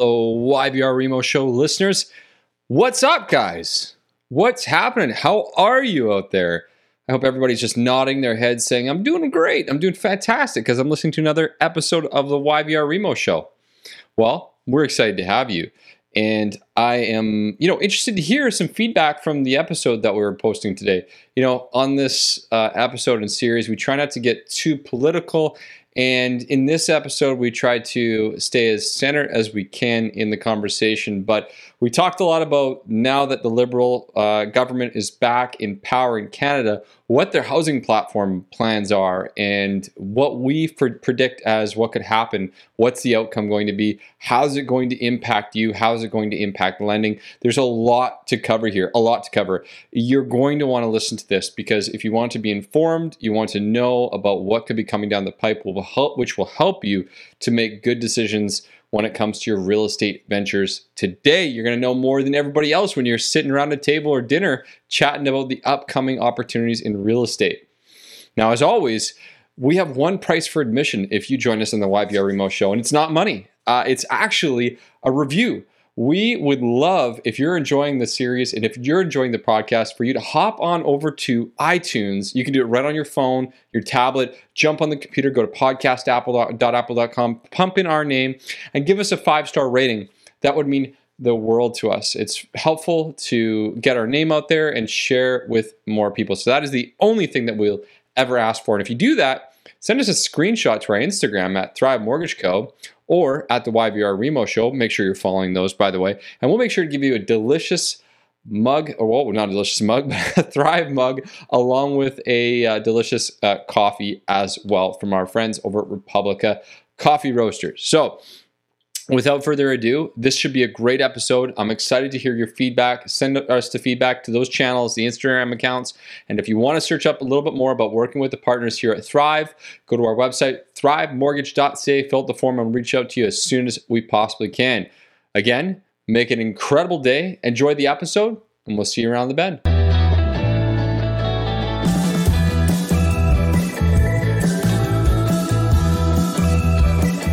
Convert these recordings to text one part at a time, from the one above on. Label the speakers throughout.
Speaker 1: Hello, YVR Remo Show listeners. What's up, guys? What's happening? How are you out there? I hope everybody's just nodding their heads saying, I'm doing great. I'm doing fantastic because I'm listening to another episode of the YVR Remo Show. Well, we're excited to have you. And I am, you know, interested to hear some feedback from the episode that we were posting today. You know, on this uh, episode and series, we try not to get too political and in this episode, we try to stay as centered as we can in the conversation. But we talked a lot about now that the Liberal uh, government is back in power in Canada, what their housing platform plans are, and what we predict as what could happen. What's the outcome going to be? How's it going to impact you? How's it going to impact lending? There's a lot to cover here, a lot to cover. You're going to want to listen to this because if you want to be informed, you want to know about what could be coming down the pipe, will help, which will help you to make good decisions when it comes to your real estate ventures. Today, you're going to know more than everybody else when you're sitting around a table or dinner chatting about the upcoming opportunities in real estate. Now, as always, we have one price for admission if you join us on the YVR Remo show, and it's not money. Uh, it's actually a review we would love if you're enjoying the series and if you're enjoying the podcast for you to hop on over to iTunes. You can do it right on your phone, your tablet, jump on the computer, go to podcastapple.apple.com, pump in our name, and give us a five star rating. That would mean the world to us. It's helpful to get our name out there and share with more people. So that is the only thing that we'll ever ask for. And if you do that, send us a screenshot to our Instagram at Thrive Mortgage Co or at the YVR Remo Show. Make sure you're following those, by the way. And we'll make sure to give you a delicious mug, or well, not a delicious mug, but a Thrive mug, along with a uh, delicious uh, coffee as well from our friends over at Republica Coffee Roasters. So, without further ado, this should be a great episode. I'm excited to hear your feedback. Send us the feedback to those channels, the Instagram accounts. And if you want to search up a little bit more about working with the partners here at Thrive, go to our website, thrivemortgage.ca, fill out the form, and reach out to you as soon as we possibly can. Again, make an incredible day. Enjoy the episode, and we'll see you around the bend.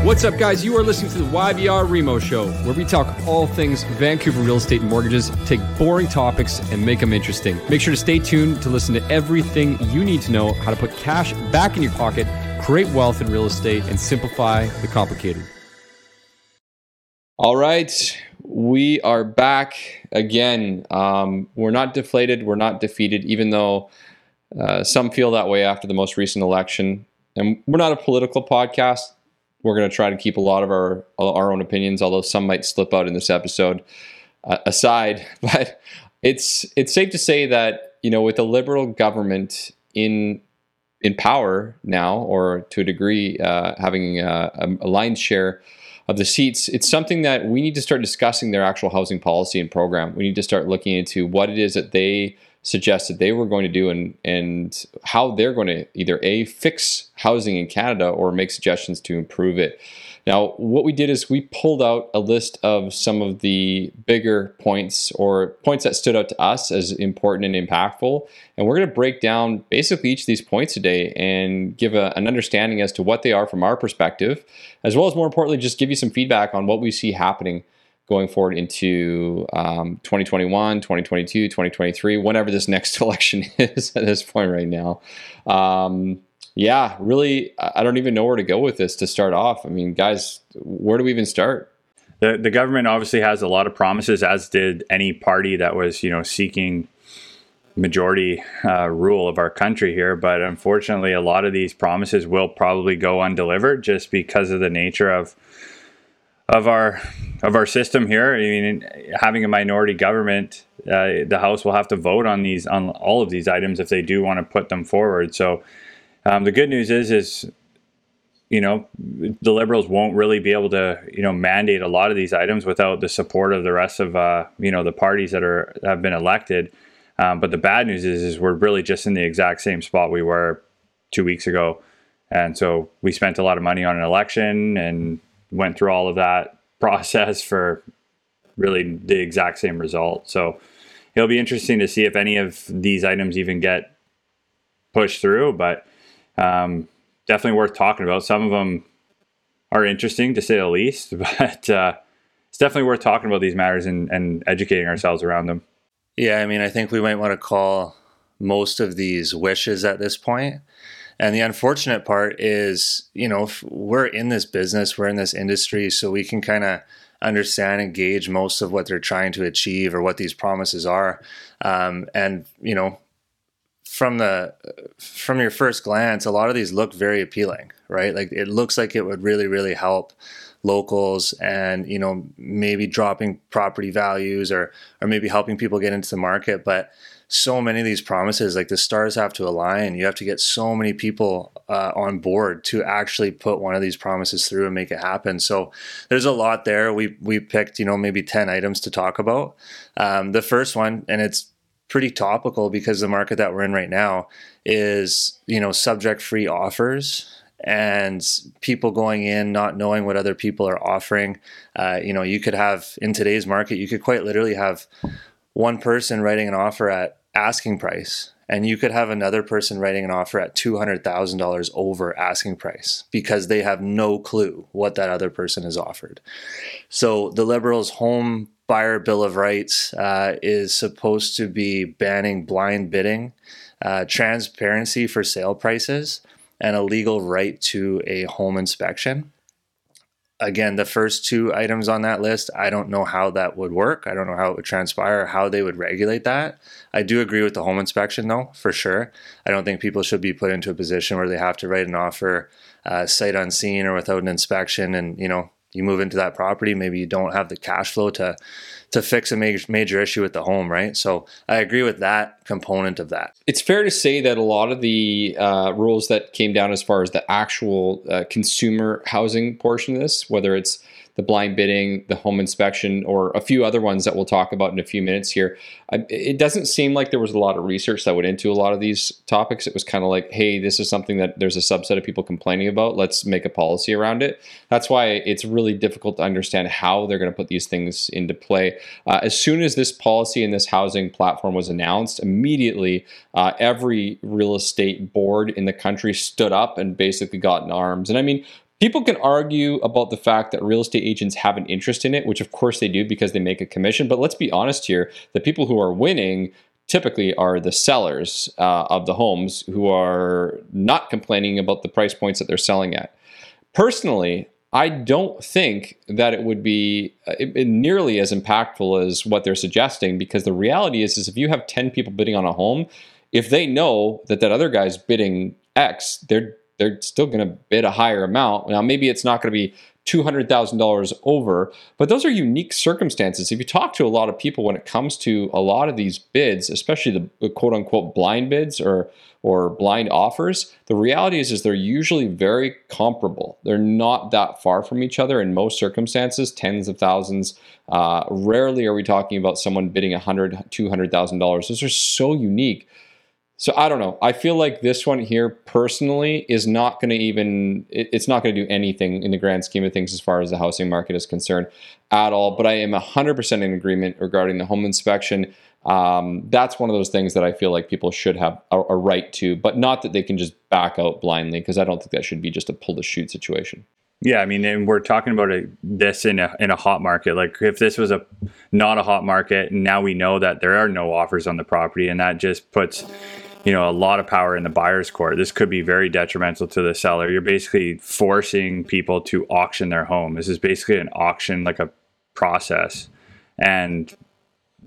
Speaker 1: What's up, guys? You are listening to the YVR Remo Show, where we talk all things Vancouver real estate and mortgages, take boring topics, and make them interesting. Make sure to stay tuned to listen to everything you need to know how to put cash back in your pocket, create wealth in real estate, and simplify the complicated. All right, we are back again. Um, we're not deflated, we're not defeated, even though uh, some feel that way after the most recent election. And we're not a political podcast we're going to try to keep a lot of our our own opinions, although some might slip out in this episode uh, aside. But it's it's safe to say that you know with a liberal government in in power now, or to a degree uh, having a, a lion's share of the seats, it's something that we need to start discussing their actual housing policy and program. We need to start looking into what it is that they suggested they were going to do and and how they're going to either a fix housing in Canada or make suggestions to improve it. Now, what we did is we pulled out a list of some of the bigger points or points that stood out to us as important and impactful. And we're going to break down basically each of these points today and give a, an understanding as to what they are from our perspective, as well as more importantly, just give you some feedback on what we see happening going forward into um, 2021, 2022, 2023, whenever this next election is at this point right now. Um, yeah, really, I don't even know where to go with this to start off. I mean, guys, where do we even start?
Speaker 2: The, the government obviously has a lot of promises, as did any party that was, you know, seeking majority uh, rule of our country here. But unfortunately, a lot of these promises will probably go undelivered just because of the nature of of our of our system here. I mean, having a minority government, uh, the House will have to vote on these on all of these items if they do want to put them forward. So, um, the good news is is you know the Liberals won't really be able to you know mandate a lot of these items without the support of the rest of uh, you know the parties that are have been elected. Um, but the bad news is is we're really just in the exact same spot we were two weeks ago. And so we spent a lot of money on an election and went through all of that process for really the exact same result. So it'll be interesting to see if any of these items even get pushed through, but um, definitely worth talking about. Some of them are interesting to say the least, but uh, it's definitely worth talking about these matters and, and educating ourselves around them.
Speaker 3: Yeah, I mean, I think we might want to call most of these wishes at this point. And the unfortunate part is, you know, we're in this business, we're in this industry, so we can kind of understand and gauge most of what they're trying to achieve or what these promises are. Um, and you know, from the from your first glance, a lot of these look very appealing, right? Like it looks like it would really, really help locals and you know maybe dropping property values or or maybe helping people get into the market but so many of these promises like the stars have to align. You have to get so many people uh, on board to actually put one of these promises through and make it happen. So there's a lot there. We we picked you know maybe 10 items to talk about. Um, the first one and it's pretty topical because the market that we're in right now is you know subject free offers and people going in not knowing what other people are offering. Uh, you know you could have in today's market you could quite literally have one person writing an offer at asking price and you could have another person writing an offer at $200,000 over asking price because they have no clue what that other person has offered. So the Liberals' home buyer bill of rights uh, is supposed to be banning blind bidding, uh, transparency for sale prices, and a legal right to a home inspection again, the first two items on that list, I don't know how that would work. I don't know how it would transpire, how they would regulate that. I do agree with the home inspection, though, for sure. I don't think people should be put into a position where they have to write an offer uh, sight unseen or without an inspection. And, you know, you move into that property, maybe you don't have the cash flow to to fix a major major issue with the home, right? So I agree with that component of that.
Speaker 1: It's fair to say that a lot of the uh, rules that came down as far as the actual uh, consumer housing portion of this, whether it's the blind bidding, the home inspection, or a few other ones that we'll talk about in a few minutes here. It doesn't seem like there was a lot of research that went into a lot of these topics. It was kind of like, hey, this is something that there's a subset of people complaining about. Let's make a policy around it. That's why it's really difficult to understand how they're going to put these things into play. Uh, as soon as this policy and this housing platform was announced, immediately uh, every real estate board in the country stood up and basically got in arms. And I mean, People can argue about the fact that real estate agents have an interest in it, which of course they do because they make a commission. But let's be honest here the people who are winning typically are the sellers uh, of the homes who are not complaining about the price points that they're selling at. Personally, I don't think that it would be uh, nearly as impactful as what they're suggesting because the reality is, is if you have 10 people bidding on a home, if they know that that other guy's bidding X, they're they're still going to bid a higher amount. Now, maybe it's not going to be $200,000 over, but those are unique circumstances. If you talk to a lot of people when it comes to a lot of these bids, especially the quote unquote blind bids or or blind offers, the reality is is they're usually very comparable. They're not that far from each other in most circumstances, tens of thousands. Uh, rarely are we talking about someone bidding $100,000, $200,000. Those are so unique so I don't know. I feel like this one here personally is not going to even, it, it's not going to do anything in the grand scheme of things as far as the housing market is concerned at all. But I am 100% in agreement regarding the home inspection. Um, that's one of those things that I feel like people should have a, a right to, but not that they can just back out blindly because I don't think that should be just a pull the chute situation.
Speaker 2: Yeah, I mean, and we're talking about a, this in a in a hot market. Like, if this was a not a hot market, now we know that there are no offers on the property, and that just puts you know a lot of power in the buyer's court. This could be very detrimental to the seller. You're basically forcing people to auction their home. This is basically an auction, like a process, and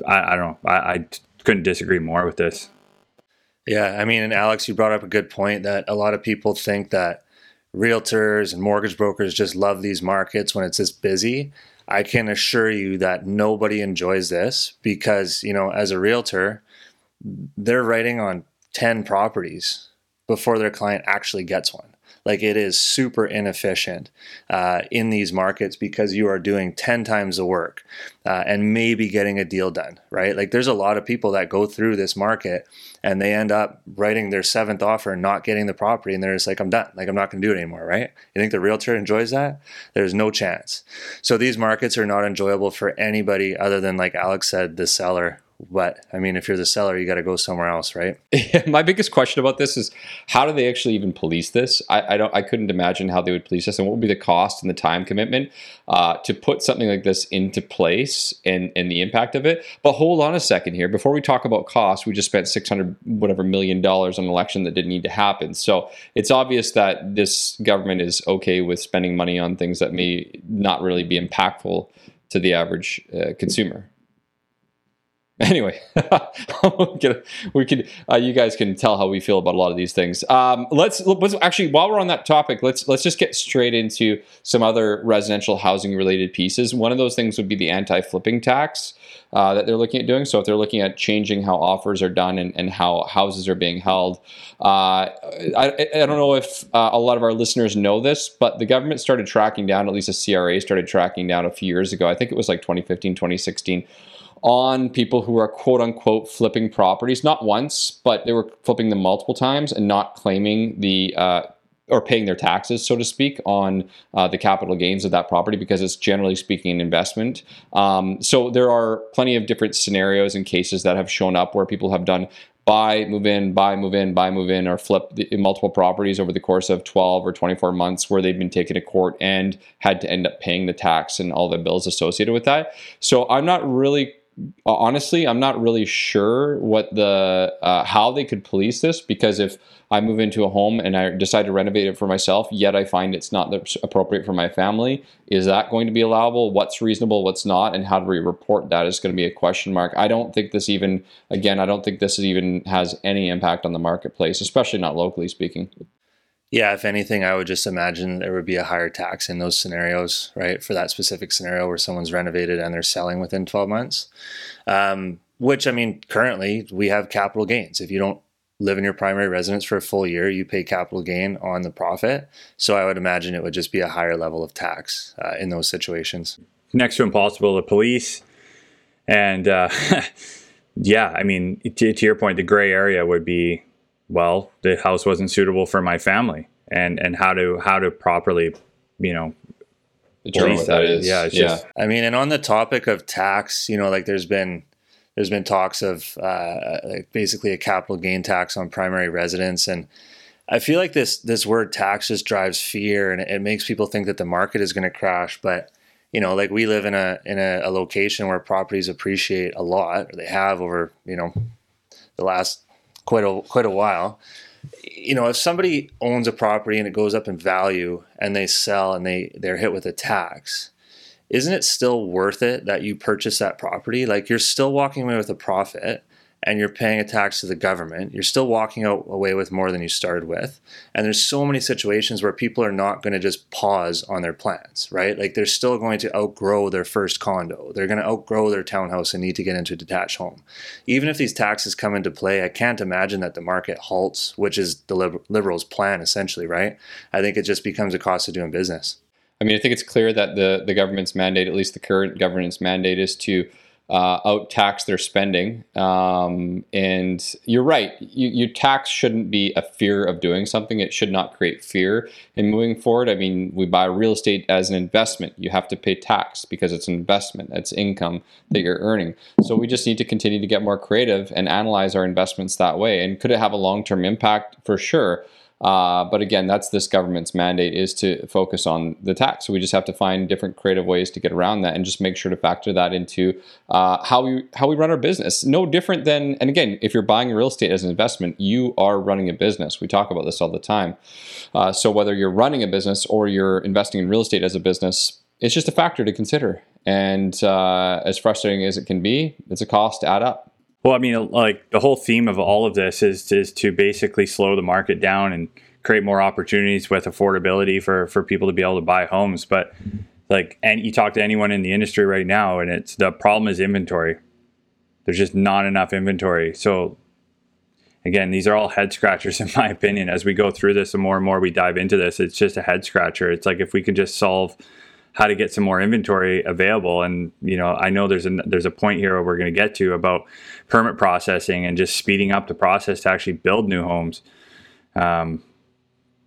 Speaker 2: I, I don't know. I, I couldn't disagree more with this.
Speaker 3: Yeah, I mean, and Alex, you brought up a good point that a lot of people think that realtors and mortgage brokers just love these markets when it's this busy. I can assure you that nobody enjoys this because, you know, as a realtor, they're writing on 10 properties before their client actually gets one. Like it is super inefficient uh, in these markets because you are doing 10 times the work uh, and maybe getting a deal done, right? Like there's a lot of people that go through this market and they end up writing their seventh offer and not getting the property and they're just like, I'm done. Like I'm not going to do it anymore, right? You think the realtor enjoys that? There's no chance. So these markets are not enjoyable for anybody other than, like Alex said, the seller But I mean, if you're the seller, you got to go somewhere else, right?
Speaker 1: My biggest question about this is how do they actually even police this? I, I, don't. I couldn't imagine how they would police this, and what would be the cost and the time commitment uh, to put something like this into place and and the impact of it. But hold on a second here. Before we talk about cost, we just spent six hundred whatever million dollars on an election that didn't need to happen. So it's obvious that this government is okay with spending money on things that may not really be impactful to the average uh, consumer. Anyway, we can uh, you guys can tell how we feel about a lot of these things. Um, let's let's actually while we're on that topic, let's let's just get straight into some other residential housing related pieces. One of those things would be the anti flipping tax uh, that they're looking at doing. So if they're looking at changing how offers are done and, and how houses are being held, uh, I, I don't know if uh, a lot of our listeners know this, but the government started tracking down. At least the CRA started tracking down a few years ago. I think it was like 2015, 2016 on people who are quote unquote flipping properties, not once, but they were flipping them multiple times and not claiming the uh, or paying their taxes, so to speak, on uh, the capital gains of that property because it's generally speaking an investment. Um, so there are plenty of different scenarios and cases that have shown up where people have done buy, move in, buy, move in, buy, move in, or flip the, multiple properties over the course of 12 or 24 months where they've been taken to court and had to end up paying the tax and all the bills associated with that. So I'm not really honestly, I'm not really sure what the uh, how they could police this because if I move into a home and I decide to renovate it for myself, yet I find it's not appropriate for my family, is that going to be allowable? What's reasonable? What's not? And how do we report that is going to be a question mark. I don't think this even, again, I don't think this even has any impact on the marketplace, especially not locally speaking.
Speaker 3: Yeah, if anything, I would just imagine there would be a higher tax in those scenarios, right? For that specific scenario where someone's renovated and they're selling within 12 months. Um, which, I mean, currently we have capital gains. If you don't live in your primary residence for a full year, you pay capital gain on the profit. So I would imagine it would just be a higher level of tax uh, in those situations.
Speaker 2: Next to impossible to police. And uh, yeah, I mean, to, to your point, the gray area would be well, the house wasn't suitable for my family, and and how to how to properly, you know,
Speaker 1: determine what that is.
Speaker 2: Yeah, yeah. Just,
Speaker 3: I mean, and on the topic of tax, you know, like there's been there's been talks of uh, like basically a capital gain tax on primary residence, and I feel like this this word tax just drives fear, and it makes people think that the market is going to crash, but you know, like we live in a in a, a, location where properties appreciate a lot, or they have over you know the last quite a quite a while. You know, if somebody owns a property and it goes up in value and they sell and they they're hit with a tax, isn't it still worth it that you purchase that property? Like you're still walking away with a profit and you're paying a tax to the government, you're still walking out away with more than you started with. And there's so many situations where people are not going to just pause on their plans, right? Like they're still going to outgrow their first condo. They're going to outgrow their townhouse and need to get into a detached home. Even if these taxes come into play, I can't imagine that the market halts, which is the liberals' plan essentially, right? I think it just becomes a cost of doing business.
Speaker 1: I mean, I think it's clear that the the government's mandate, at least the current government's mandate, is to uh, out tax their spending. Um, and you're right. You, you, tax shouldn't be a fear of doing something. It should not create fear in moving forward. I mean, we buy real estate as an investment. You have to pay tax because it's an investment. It's income that you're earning. So we just need to continue to get more creative and analyze our investments that way. And could it have a long term impact? For sure. Uh, but again, that's this government's mandate is to focus on the tax. So we just have to find different creative ways to get around that, and just make sure to factor that into uh, how we how we run our business. No different than, and again, if you're buying real estate as an investment, you are running a business. We talk about this all the time. Uh, so whether you're running a business or you're investing in real estate as a business, it's just a factor to consider. And uh, as frustrating as it can be, it's a cost to add up.
Speaker 2: Well, I mean, like the whole theme of all of this is is to basically slow the market down and create more opportunities with affordability for for people to be able to buy homes. But like, and you talk to anyone in the industry right now, and it's the problem is inventory. There's just not enough inventory. So again, these are all head scratchers in my opinion. As we go through this, the more and more we dive into this, it's just a head scratcher. It's like if we could just solve how to get some more inventory available. And you know, I know there's a there's a point here where we're going to get to about permit processing and just speeding up the process to actually build new homes. Um,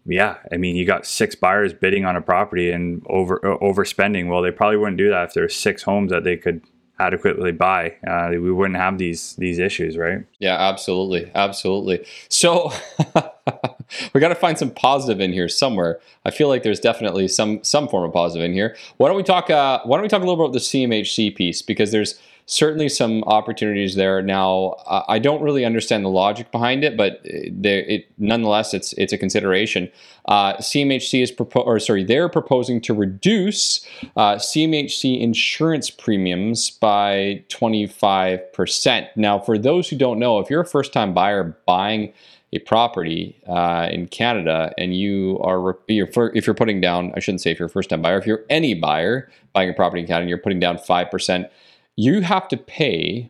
Speaker 2: yeah, I mean, you got six buyers bidding on a property and over overspending. Well, they probably wouldn't do that if there's six homes that they could adequately buy, uh, we wouldn't have these these issues, right?
Speaker 1: Yeah, absolutely, absolutely. So we got to find some positive in here somewhere. I feel like there's definitely some some form of positive in here. Why don't we talk? Uh, why don't we talk a little bit about the CMHC piece because there's certainly some opportunities there. Now, I don't really understand the logic behind it, but there, it nonetheless it's it's a consideration. Uh, CMHC is propo- or sorry, they're proposing to reduce uh, CMHC insurance premiums by 25%. Now, for those who don't know, if you're a first-time buyer buying a property uh, in Canada and you are you're, if you're putting down I shouldn't say if you're a first time buyer if you're any buyer buying a property in Canada and you're putting down 5% you have to pay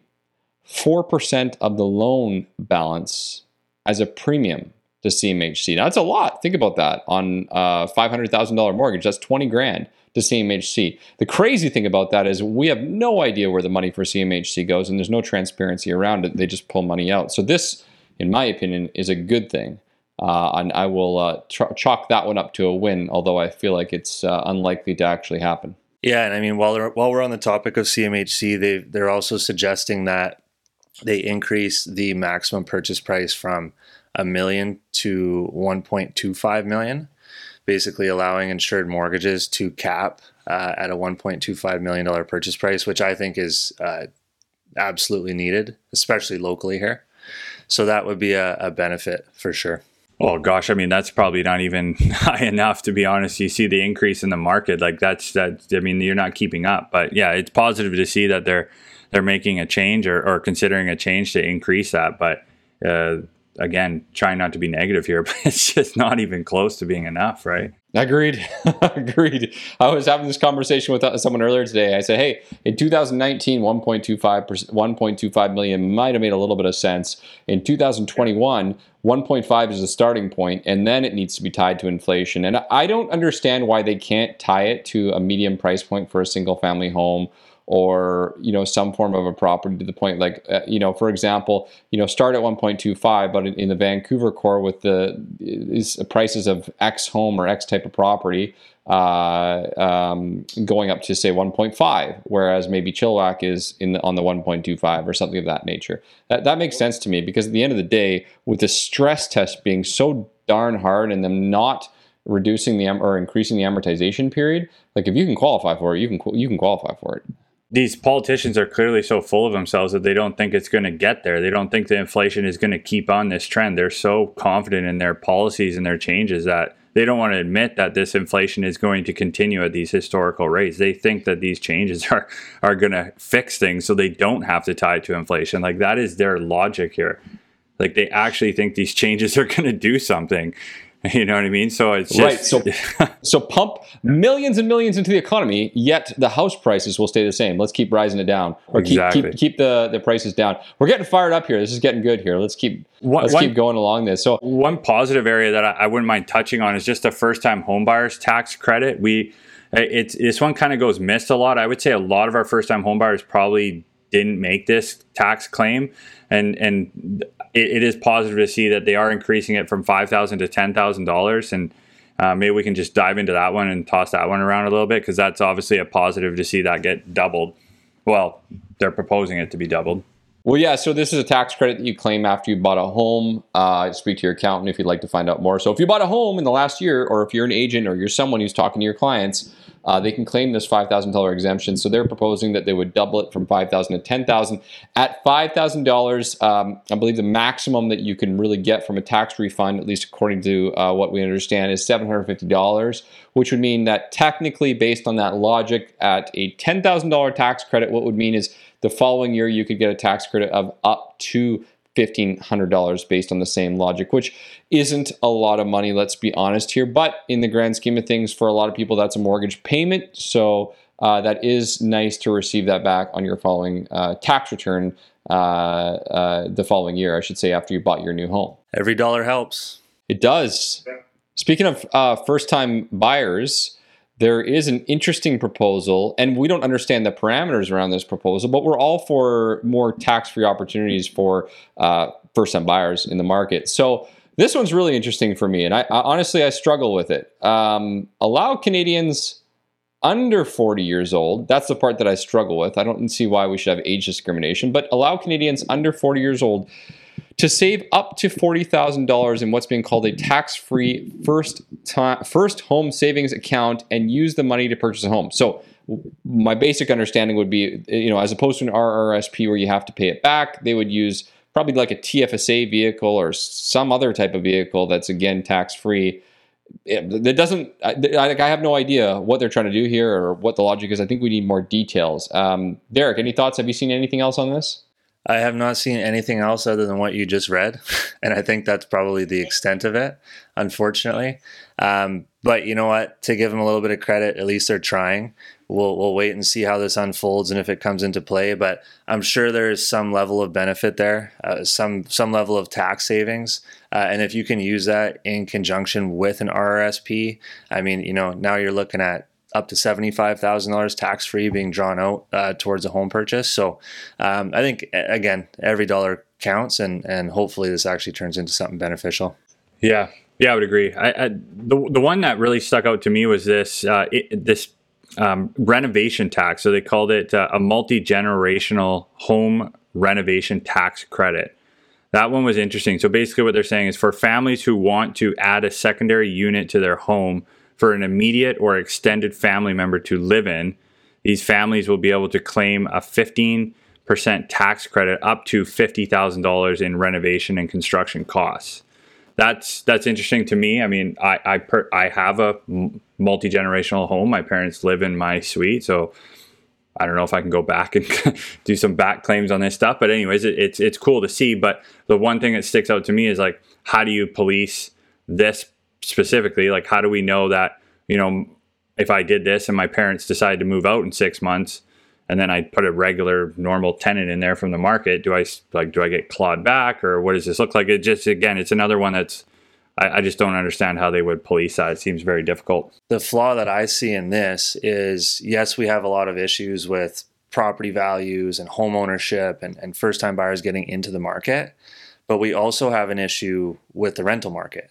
Speaker 1: 4% of the loan balance as a premium to CMHC. Now, that's a lot. Think about that on a $500,000 mortgage. That's 20 grand to CMHC. The crazy thing about that is we have no idea where the money for CMHC goes and there's no transparency around it. They just pull money out. So, this, in my opinion, is a good thing. Uh, and I will uh, chalk that one up to a win, although I feel like it's uh, unlikely to actually happen.
Speaker 3: Yeah, and I mean, while while we're on the topic of CMHC, they they're also suggesting that they increase the maximum purchase price from a million to 1.25 million, basically allowing insured mortgages to cap uh, at a 1.25 million dollar purchase price, which I think is uh, absolutely needed, especially locally here. So that would be a, a benefit for sure.
Speaker 2: Oh gosh, I mean that's probably not even high enough to be honest. You see the increase in the market, like that's that. I mean, you're not keeping up. But yeah, it's positive to see that they're they're making a change or, or considering a change to increase that. But uh, again, trying not to be negative here, but it's just not even close to being enough, right?
Speaker 1: Agreed. Agreed. I was having this conversation with uh, someone earlier today. I said, hey, in 2019, 1.25 1.25 million might have made a little bit of sense. In 2021, 1.5 is the starting point, and then it needs to be tied to inflation. And I don't understand why they can't tie it to a medium price point for a single family home or you know some form of a property to the point like uh, you know for example you know start at 1.25 but in, in the vancouver core with the is prices of x home or x type of property uh, um, going up to say 1.5 whereas maybe chilliwack is in the, on the 1.25 or something of that nature. That, that makes sense to me because at the end of the day with the stress test being so darn hard and them not reducing the or increasing the amortization period like if you can qualify for it you can you can qualify for it
Speaker 2: these politicians are clearly so full of themselves that they don't think it's going to get there. They don't think the inflation is going to keep on this trend. They're so confident in their policies and their changes that they don't want to admit that this inflation is going to continue at these historical rates. They think that these changes are are going to fix things so they don't have to tie to inflation. Like that is their logic here. Like they actually think these changes are going to do something. You know what I mean? So it's just,
Speaker 1: right. So, so pump millions and millions into the economy, yet the house prices will stay the same. Let's keep rising it down, or exactly. keep keep keep the, the prices down. We're getting fired up here. This is getting good here. Let's keep one, let's one, keep going along this. So
Speaker 2: one positive area that I, I wouldn't mind touching on is just the first time homebuyers tax credit. We it's this one kind of goes missed a lot. I would say a lot of our first time homebuyers probably didn't make this tax claim and and it, it is positive to see that they are increasing it from five thousand to ten thousand dollars, and uh, maybe we can just dive into that one and toss that one around a little bit because that's obviously a positive to see that get doubled. Well, they're proposing it to be doubled.
Speaker 1: Well, yeah. So this is a tax credit that you claim after you bought a home. Uh, speak to your accountant if you'd like to find out more. So if you bought a home in the last year, or if you're an agent or you're someone who's talking to your clients, uh, they can claim this $5,000 exemption. So they're proposing that they would double it from 5,000 to 10,000. At $5,000, um, I believe the maximum that you can really get from a tax refund, at least according to uh, what we understand, is $750, which would mean that technically, based on that logic, at a $10,000 tax credit, what would mean is the following year you could get a tax credit of up to $1,500 based on the same logic, which isn't a lot of money, let's be honest here. But in the grand scheme of things, for a lot of people, that's a mortgage payment. So uh, that is nice to receive that back on your following uh, tax return uh, uh the following year, I should say, after you bought your new home.
Speaker 3: Every dollar helps.
Speaker 1: It does. Speaking of uh, first time buyers, there is an interesting proposal, and we don't understand the parameters around this proposal, but we're all for more tax free opportunities for uh, first time buyers in the market. So, this one's really interesting for me, and I, I honestly I struggle with it. Um, allow Canadians under 40 years old, that's the part that I struggle with. I don't see why we should have age discrimination, but allow Canadians under 40 years old to save up to $40,000 in what's being called a tax-free first time first home savings account and use the money to purchase a home. So my basic understanding would be you know as opposed to an RRSP where you have to pay it back, they would use probably like a TFSA vehicle or some other type of vehicle that's again tax-free. That doesn't I, I, have no idea what they're trying to do here or what the logic is. I think we need more details. Um, derek any thoughts? Have you seen anything else on this
Speaker 3: I have not seen anything else other than what you just read, and I think that's probably the extent of it, unfortunately. Um, but you know what? To give them a little bit of credit, at least they're trying. We'll we'll wait and see how this unfolds and if it comes into play. But I'm sure there is some level of benefit there, uh, some some level of tax savings, uh, and if you can use that in conjunction with an RRSP, I mean, you know, now you're looking at up to $75,000 tax free being drawn out uh, towards a home purchase. So um, I think, again, every dollar counts and, and hopefully this actually turns into something beneficial.
Speaker 2: Yeah. Yeah, I would agree. I, I, the, the one that really stuck out to me was this, uh, it, this um, renovation tax. So they called it uh, a multi generational home renovation tax credit. That one was interesting. So basically, what they're saying is for families who want to add a secondary unit to their home, for an immediate or extended family member to live in, these families will be able to claim a 15% tax credit up to $50,000 in renovation and construction costs. That's that's interesting to me. I mean, I I, per, I have a multi generational home. My parents live in my suite, so I don't know if I can go back and do some back claims on this stuff. But anyways, it, it's it's cool to see. But the one thing that sticks out to me is like, how do you police this specifically like how do we know that you know if i did this and my parents decide to move out in six months and then i put a regular normal tenant in there from the market do i like do i get clawed back or what does this look like? It just again it's another one that's I, I just don't understand how they would police that. It seems very difficult.
Speaker 3: The flaw that i see in this is yes we have a lot of issues with property values and home ownership and, and first time buyers getting into the market but we also have an issue with the rental market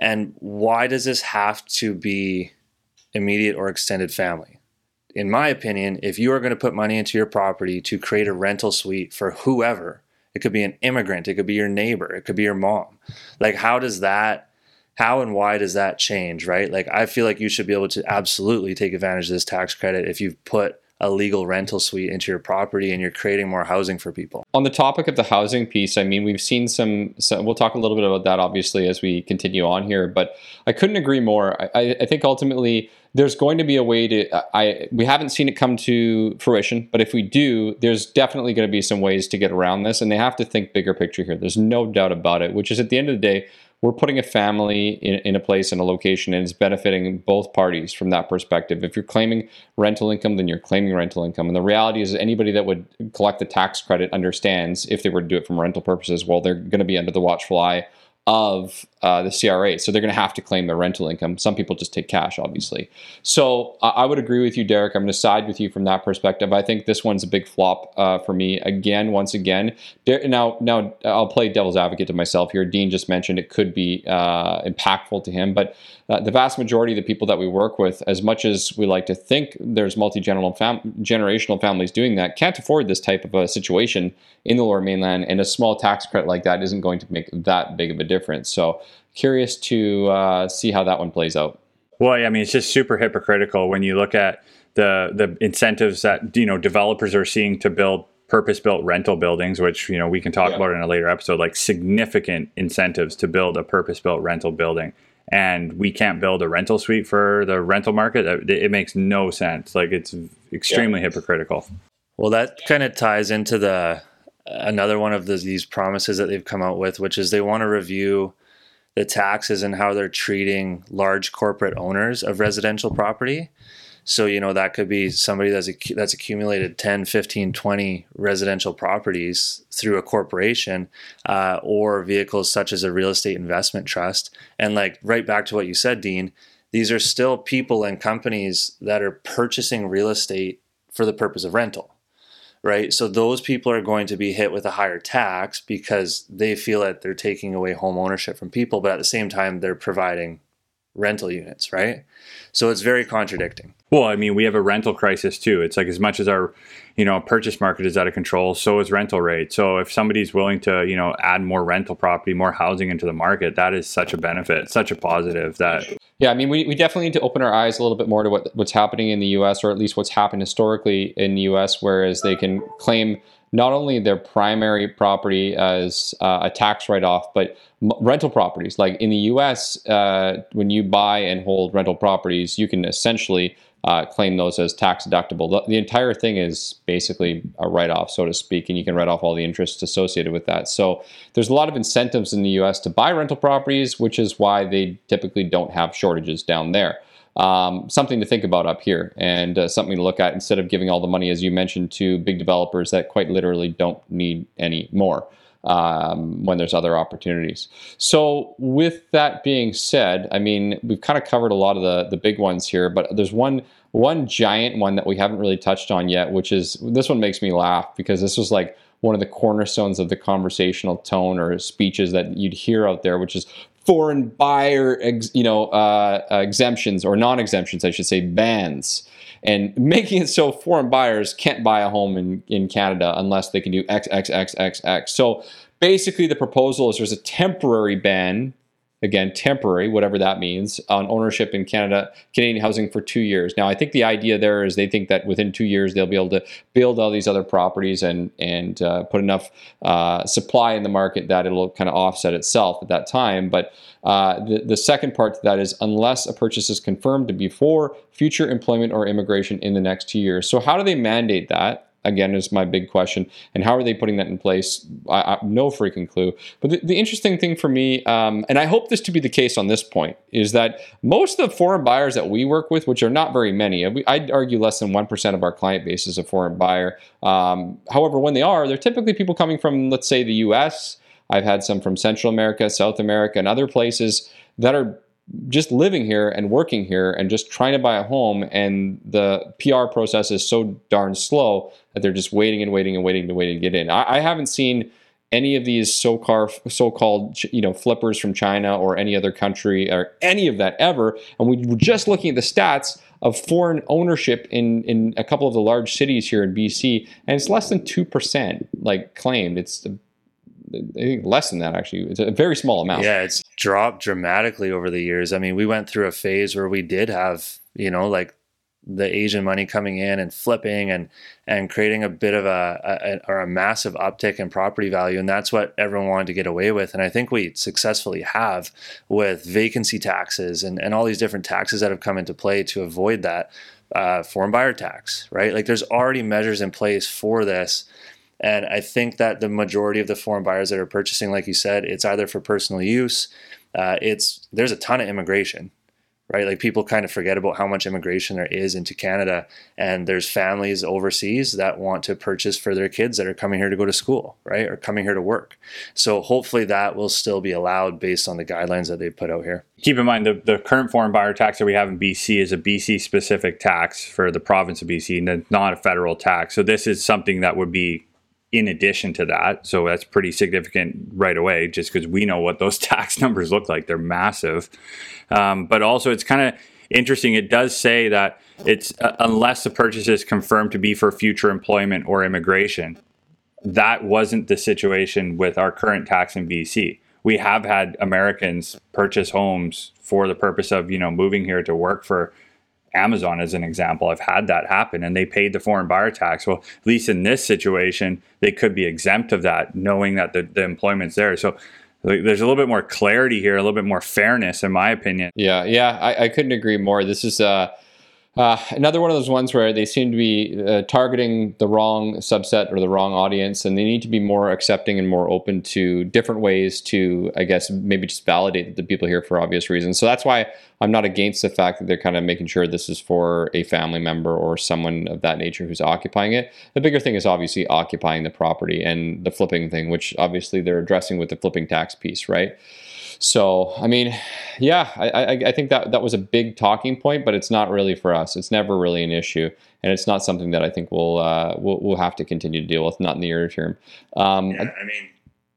Speaker 3: and why does this have to be immediate or extended family? In my opinion, if you are going to put money into your property to create a rental suite for whoever, it could be an immigrant, it could be your neighbor, it could be your mom. Like, how does that, how and why does that change, right? Like, I feel like you should be able to absolutely take advantage of this tax credit if you've put a legal rental suite into your property and you're creating more housing for people.
Speaker 1: On the topic of the housing piece, I mean, we've seen some, some we'll talk a little bit about that obviously as we continue on here, but I couldn't agree more. I, I think ultimately there's going to be a way to, I, we haven't seen it come to fruition, but if we do, there's definitely going to be some ways to get around this and they have to think bigger picture here. There's no doubt about it, which is at the end of the day, we're putting a family in, in a place in a location and it's benefiting both parties from that perspective. If you're claiming rental income, then you're claiming rental income. And the reality is anybody that would collect the tax credit understands if they were to do it from rental purposes, well, they're going to be under the watchful eye of uh, the CRA. So they're going to have to claim their rental income. Some people just take cash, obviously. So I would agree with you, Derek. I'm going to side with you from that perspective. I think this one's a big flop uh, for me. Again, once again, now now I'll play devil's advocate to myself here. Dean just mentioned it could be uh, impactful to him, but uh, the vast majority of the people that we work with, as much as we like to think there's multi-generational fam- generational families doing that, can't afford this type of a situation in the lower mainland, and a small tax credit like that isn't going to make that big of a difference. So curious to uh, see how that one plays out.
Speaker 2: Well, I mean, it's just super hypocritical when you look at the the incentives that you know developers are seeing to build purpose-built rental buildings, which you know we can talk yeah. about in a later episode, like significant incentives to build a purpose-built rental building, and we can't build a rental suite for the rental market. It makes no sense. Like it's extremely yeah. hypocritical.
Speaker 3: Well, that kind of ties into the another one of the, these promises that they've come out with, which is they want to review the taxes and how they're treating large corporate owners of residential property. So, you know, that could be somebody that's, that's accumulated 10, 15, 20 residential properties through a corporation uh, or vehicles such as a real estate investment trust. And, like, right back to what you said, Dean, these are still people and companies that are purchasing real estate for the purpose of rental right? So those people are going to be hit with a higher tax because they feel that they're taking away home ownership from people, but at the same time, they're providing rental units, right? So it's very contradicting.
Speaker 2: Well, I mean, we have a rental crisis too. It's like as much as our, you know, purchase market is out of control, so is rental rate. So if somebody's willing to, you know, add more rental property, more housing into the market, that is such a benefit, such a positive that
Speaker 1: yeah, I mean, we, we definitely need to open our eyes a little bit more to what, what's happening in the U.S. or at least what's happened historically in the U.S. Whereas they can claim not only their primary property as uh, a tax write-off, but m- rental properties. Like in the U.S., uh, when you buy and hold rental properties, you can essentially uh, claim those as tax deductible. The, the, entire thing is basically a write off, so to speak, and you can write off all the interest associated with that. So there's a lot of incentives in the US to buy rental properties, which is why they typically don't have shortages down there. Um, something to think about up here and uh, something to look at instead of giving all the money, as you mentioned, to big developers that quite literally don't need any more um, when there's other opportunities. So, with that being said, I mean, we've kind of covered a lot of the, the big ones here, but there's one one giant one that we haven't really touched on yet, which is this one makes me laugh because this was like one of the cornerstones of the conversational tone or speeches that you'd hear out there, which is foreign buyer, ex, you know, uh, exemptions or non-exemptions, I should say, bans and making it so foreign buyers can't buy a home in, in Canada unless they can do X, X, X, X, X. So basically, the proposal is there's a temporary ban again temporary whatever that means on ownership in canada canadian housing for two years. Now i think the idea there is they think that within two years they'll be able to build all these other properties and and uh, put enough uh, supply in the market that it'll kind of offset itself at that time. But uh, the, the second part to that is unless a purchase is confirmed before future employment or immigration in the next two years. So how do they mandate that again is my big question. And how are they putting that in place? I, I no freaking clue. But the, the interesting thing for me um, and i hope this to be the case on this point is that most of the foreign buyers that we work with which are not very many i'd argue less than 1% of our client base is a foreign buyer. Um, however when they are they're typically people coming from let's say the us i've had some from central america south america and other places that are just living here and working here and just trying to buy a home and the PR process is so darn slow that they're just waiting and waiting and waiting to wait to get in. I, I haven't seen any of these so-called so-called you know flippers from China or any other country or any of that ever. And we were just looking at the stats of foreign ownership in in a couple of the large cities here in BC, and it's less than two percent like claimed. It's I think less than that actually. It's a very small amount.
Speaker 3: Yeah, it's dropped dramatically over the years. I mean, we went through a phase where we did have, you know, like the Asian money coming in and flipping and and creating a bit of a, a, or a massive uptick in property value, and that's what everyone wanted to get away with. And I think we successfully have with vacancy taxes and and all these different taxes that have come into play to avoid that uh, foreign buyer tax, right? Like there's already measures in place for this and I think that the majority of the foreign buyers that are purchasing, like you said, it's either for personal use. Uh, it's there's a ton of immigration, right? Like people kind of forget about how much immigration there is into Canada, and there's families overseas that want to purchase for their kids that are coming here to go to school, right, or coming here to work. So hopefully that will still be allowed based on the guidelines that they've put out here.
Speaker 2: Keep in mind the, the current foreign buyer tax that we have in BC is a BC specific tax for the province of BC, and not a federal tax. So this is something that would be in addition to that. So that's pretty significant right away, just because we know what those tax numbers look like. They're massive. Um, but also, it's kind of interesting. It does say that it's uh, unless the purchase is confirmed to be for future employment or immigration. That wasn't the situation with our current tax in BC. We have had Americans purchase homes for the purpose of, you know, moving here to work for Amazon as an example. I've had that happen and they paid the foreign buyer tax. Well, at least in this situation, they could be exempt of that, knowing that the, the employment's there. So there's a little bit more clarity here, a little bit more fairness, in my opinion.
Speaker 1: Yeah, yeah, I, I couldn't agree more. This is uh, uh, another one of those ones where they seem to be uh, targeting the wrong subset or the wrong audience, and they need to be more accepting and more open to different ways to, I guess, maybe just validate the people here for obvious reasons. So that's why I'm not against the fact that they're kind of making sure this is for a family member or someone of that nature who's occupying it. The bigger thing is obviously occupying the property and the flipping thing, which obviously they're addressing with the flipping tax piece, right? So, I mean, yeah, I, I, I, think that that was a big talking point, but it's not really for us. It's never really an issue, and it's not something that I think we'll uh, we'll, we'll have to continue to deal with, not in the near term.
Speaker 3: Um, yeah, I mean,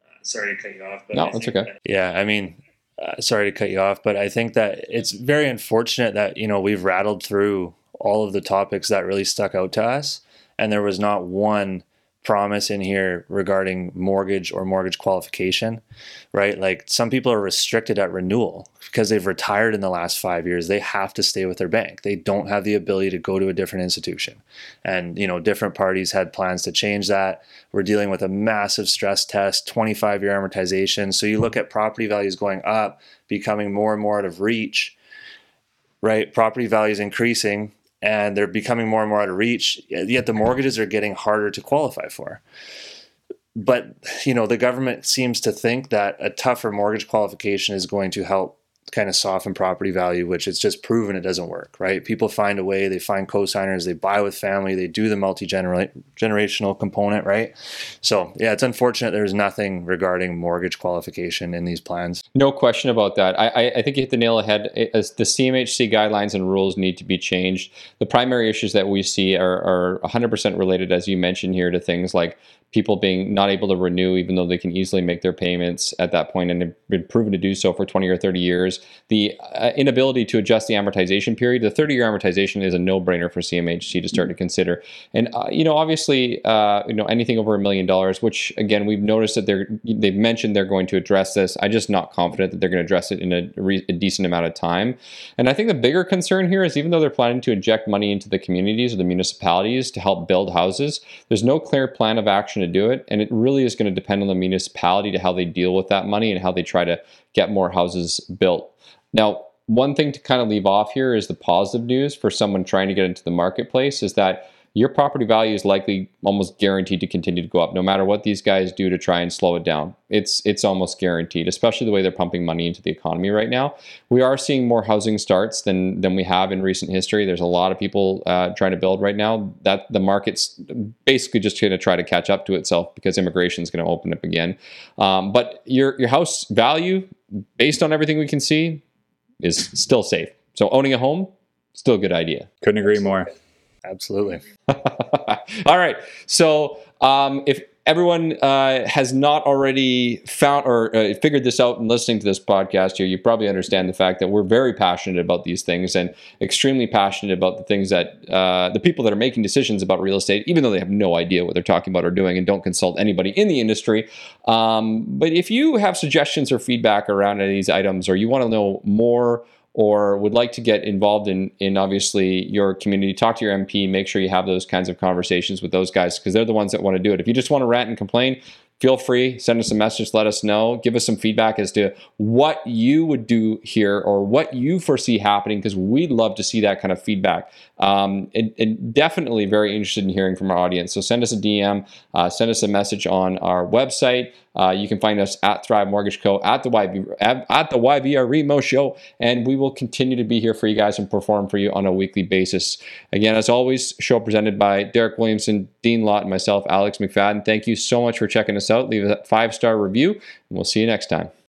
Speaker 3: uh, sorry to cut you off, but
Speaker 1: no, that's okay.
Speaker 3: That, yeah, I mean, uh, sorry to cut you off, but I think that it's very unfortunate that you know we've rattled through all of the topics that really stuck out to us. And there was not one promise in here regarding mortgage or mortgage qualification, right? Like some people are restricted at renewal because they've retired in the last five years. They have to stay with their bank. They don't have the ability to go to a different institution. And, you know, different parties had plans to change that. We're dealing with a massive stress test, 25 year amortization. So you look at property values going up, becoming more and more out of reach, right? Property values increasing and they're becoming more and more out of reach. Yet the mortgages are getting harder to qualify for. But you know, the government seems to think that a tougher mortgage qualification is going to help kind of soften property value, which it's just proven it doesn't work, right? People find a way, they find cosigners, they buy with family, they do the multi generational component, right? So, yeah, it's unfortunate there's nothing regarding mortgage qualification in these plans.
Speaker 1: No question about that. I, I think you hit the nail ahead. As the CMHC guidelines and rules need to be changed. The primary issues that we see are, are 100% related, as you mentioned here, to things like people being not able to renew even though they can easily make their payments at that point and have been proven to do so for 20 or 30 years the uh, inability to adjust the amortization period the 30 year amortization is a no-brainer for cmhc to start to consider and uh, you know obviously uh, you know anything over a million dollars which again we've noticed that they're they've mentioned they're going to address this i'm just not confident that they're going to address it in a, re- a decent amount of time and i think the bigger concern here is even though they're planning to inject money into the communities or the municipalities to help build houses there's no clear plan of action to do it. And it really is going to depend on the municipality to how they deal with that money and how they try to get more houses built. Now, one thing to kind of leave off here is the positive news for someone trying to get into the marketplace is that your property value is likely almost guaranteed to continue to go up no matter what these guys do to try and slow it down. It's it's almost guaranteed, especially the way they're pumping money into the economy right now. We are seeing more housing starts than than we have in recent history. There's a lot of people uh, trying to build right now. That the market's basically just going to try to catch up to itself because immigration is going to open up again. Um, but your your house value, based on everything we can see, is still safe. So owning a home, still a good idea.
Speaker 2: Couldn't agree more.
Speaker 3: Absolutely.
Speaker 1: All right. So um, if everyone uh, has not already found or uh, figured this out and listening to this podcast here, you probably understand the fact that we're very passionate about these things and extremely passionate about the things that uh, the people that are making decisions about real estate, even though they have no idea what they're talking about or doing and don't consult anybody in the industry. Um, but if you have suggestions or feedback around any of these items or you want to know more, or would like to get involved in in obviously your community, talk to your MP, make sure you have those kinds of conversations with those guys because they're the ones that want to do it. If you just want to rant and complain, feel free send us a message let us know give us some feedback as to what you would do here or what you foresee happening because we'd love to see that kind of feedback um, and, and, definitely very interested in hearing from our audience so send us a dm uh, send us a message on our website uh, you can find us at Thrive Mortgage Co. at the YV at, at the YVR Remo Show, and we will continue to be here for you guys and perform for you on a weekly basis. Again, as always, show presented by Derek Williamson, Dean Lott, and myself, Alex McFadden. Thank you so much for checking us out. Leave a five star review, and we'll see you next time.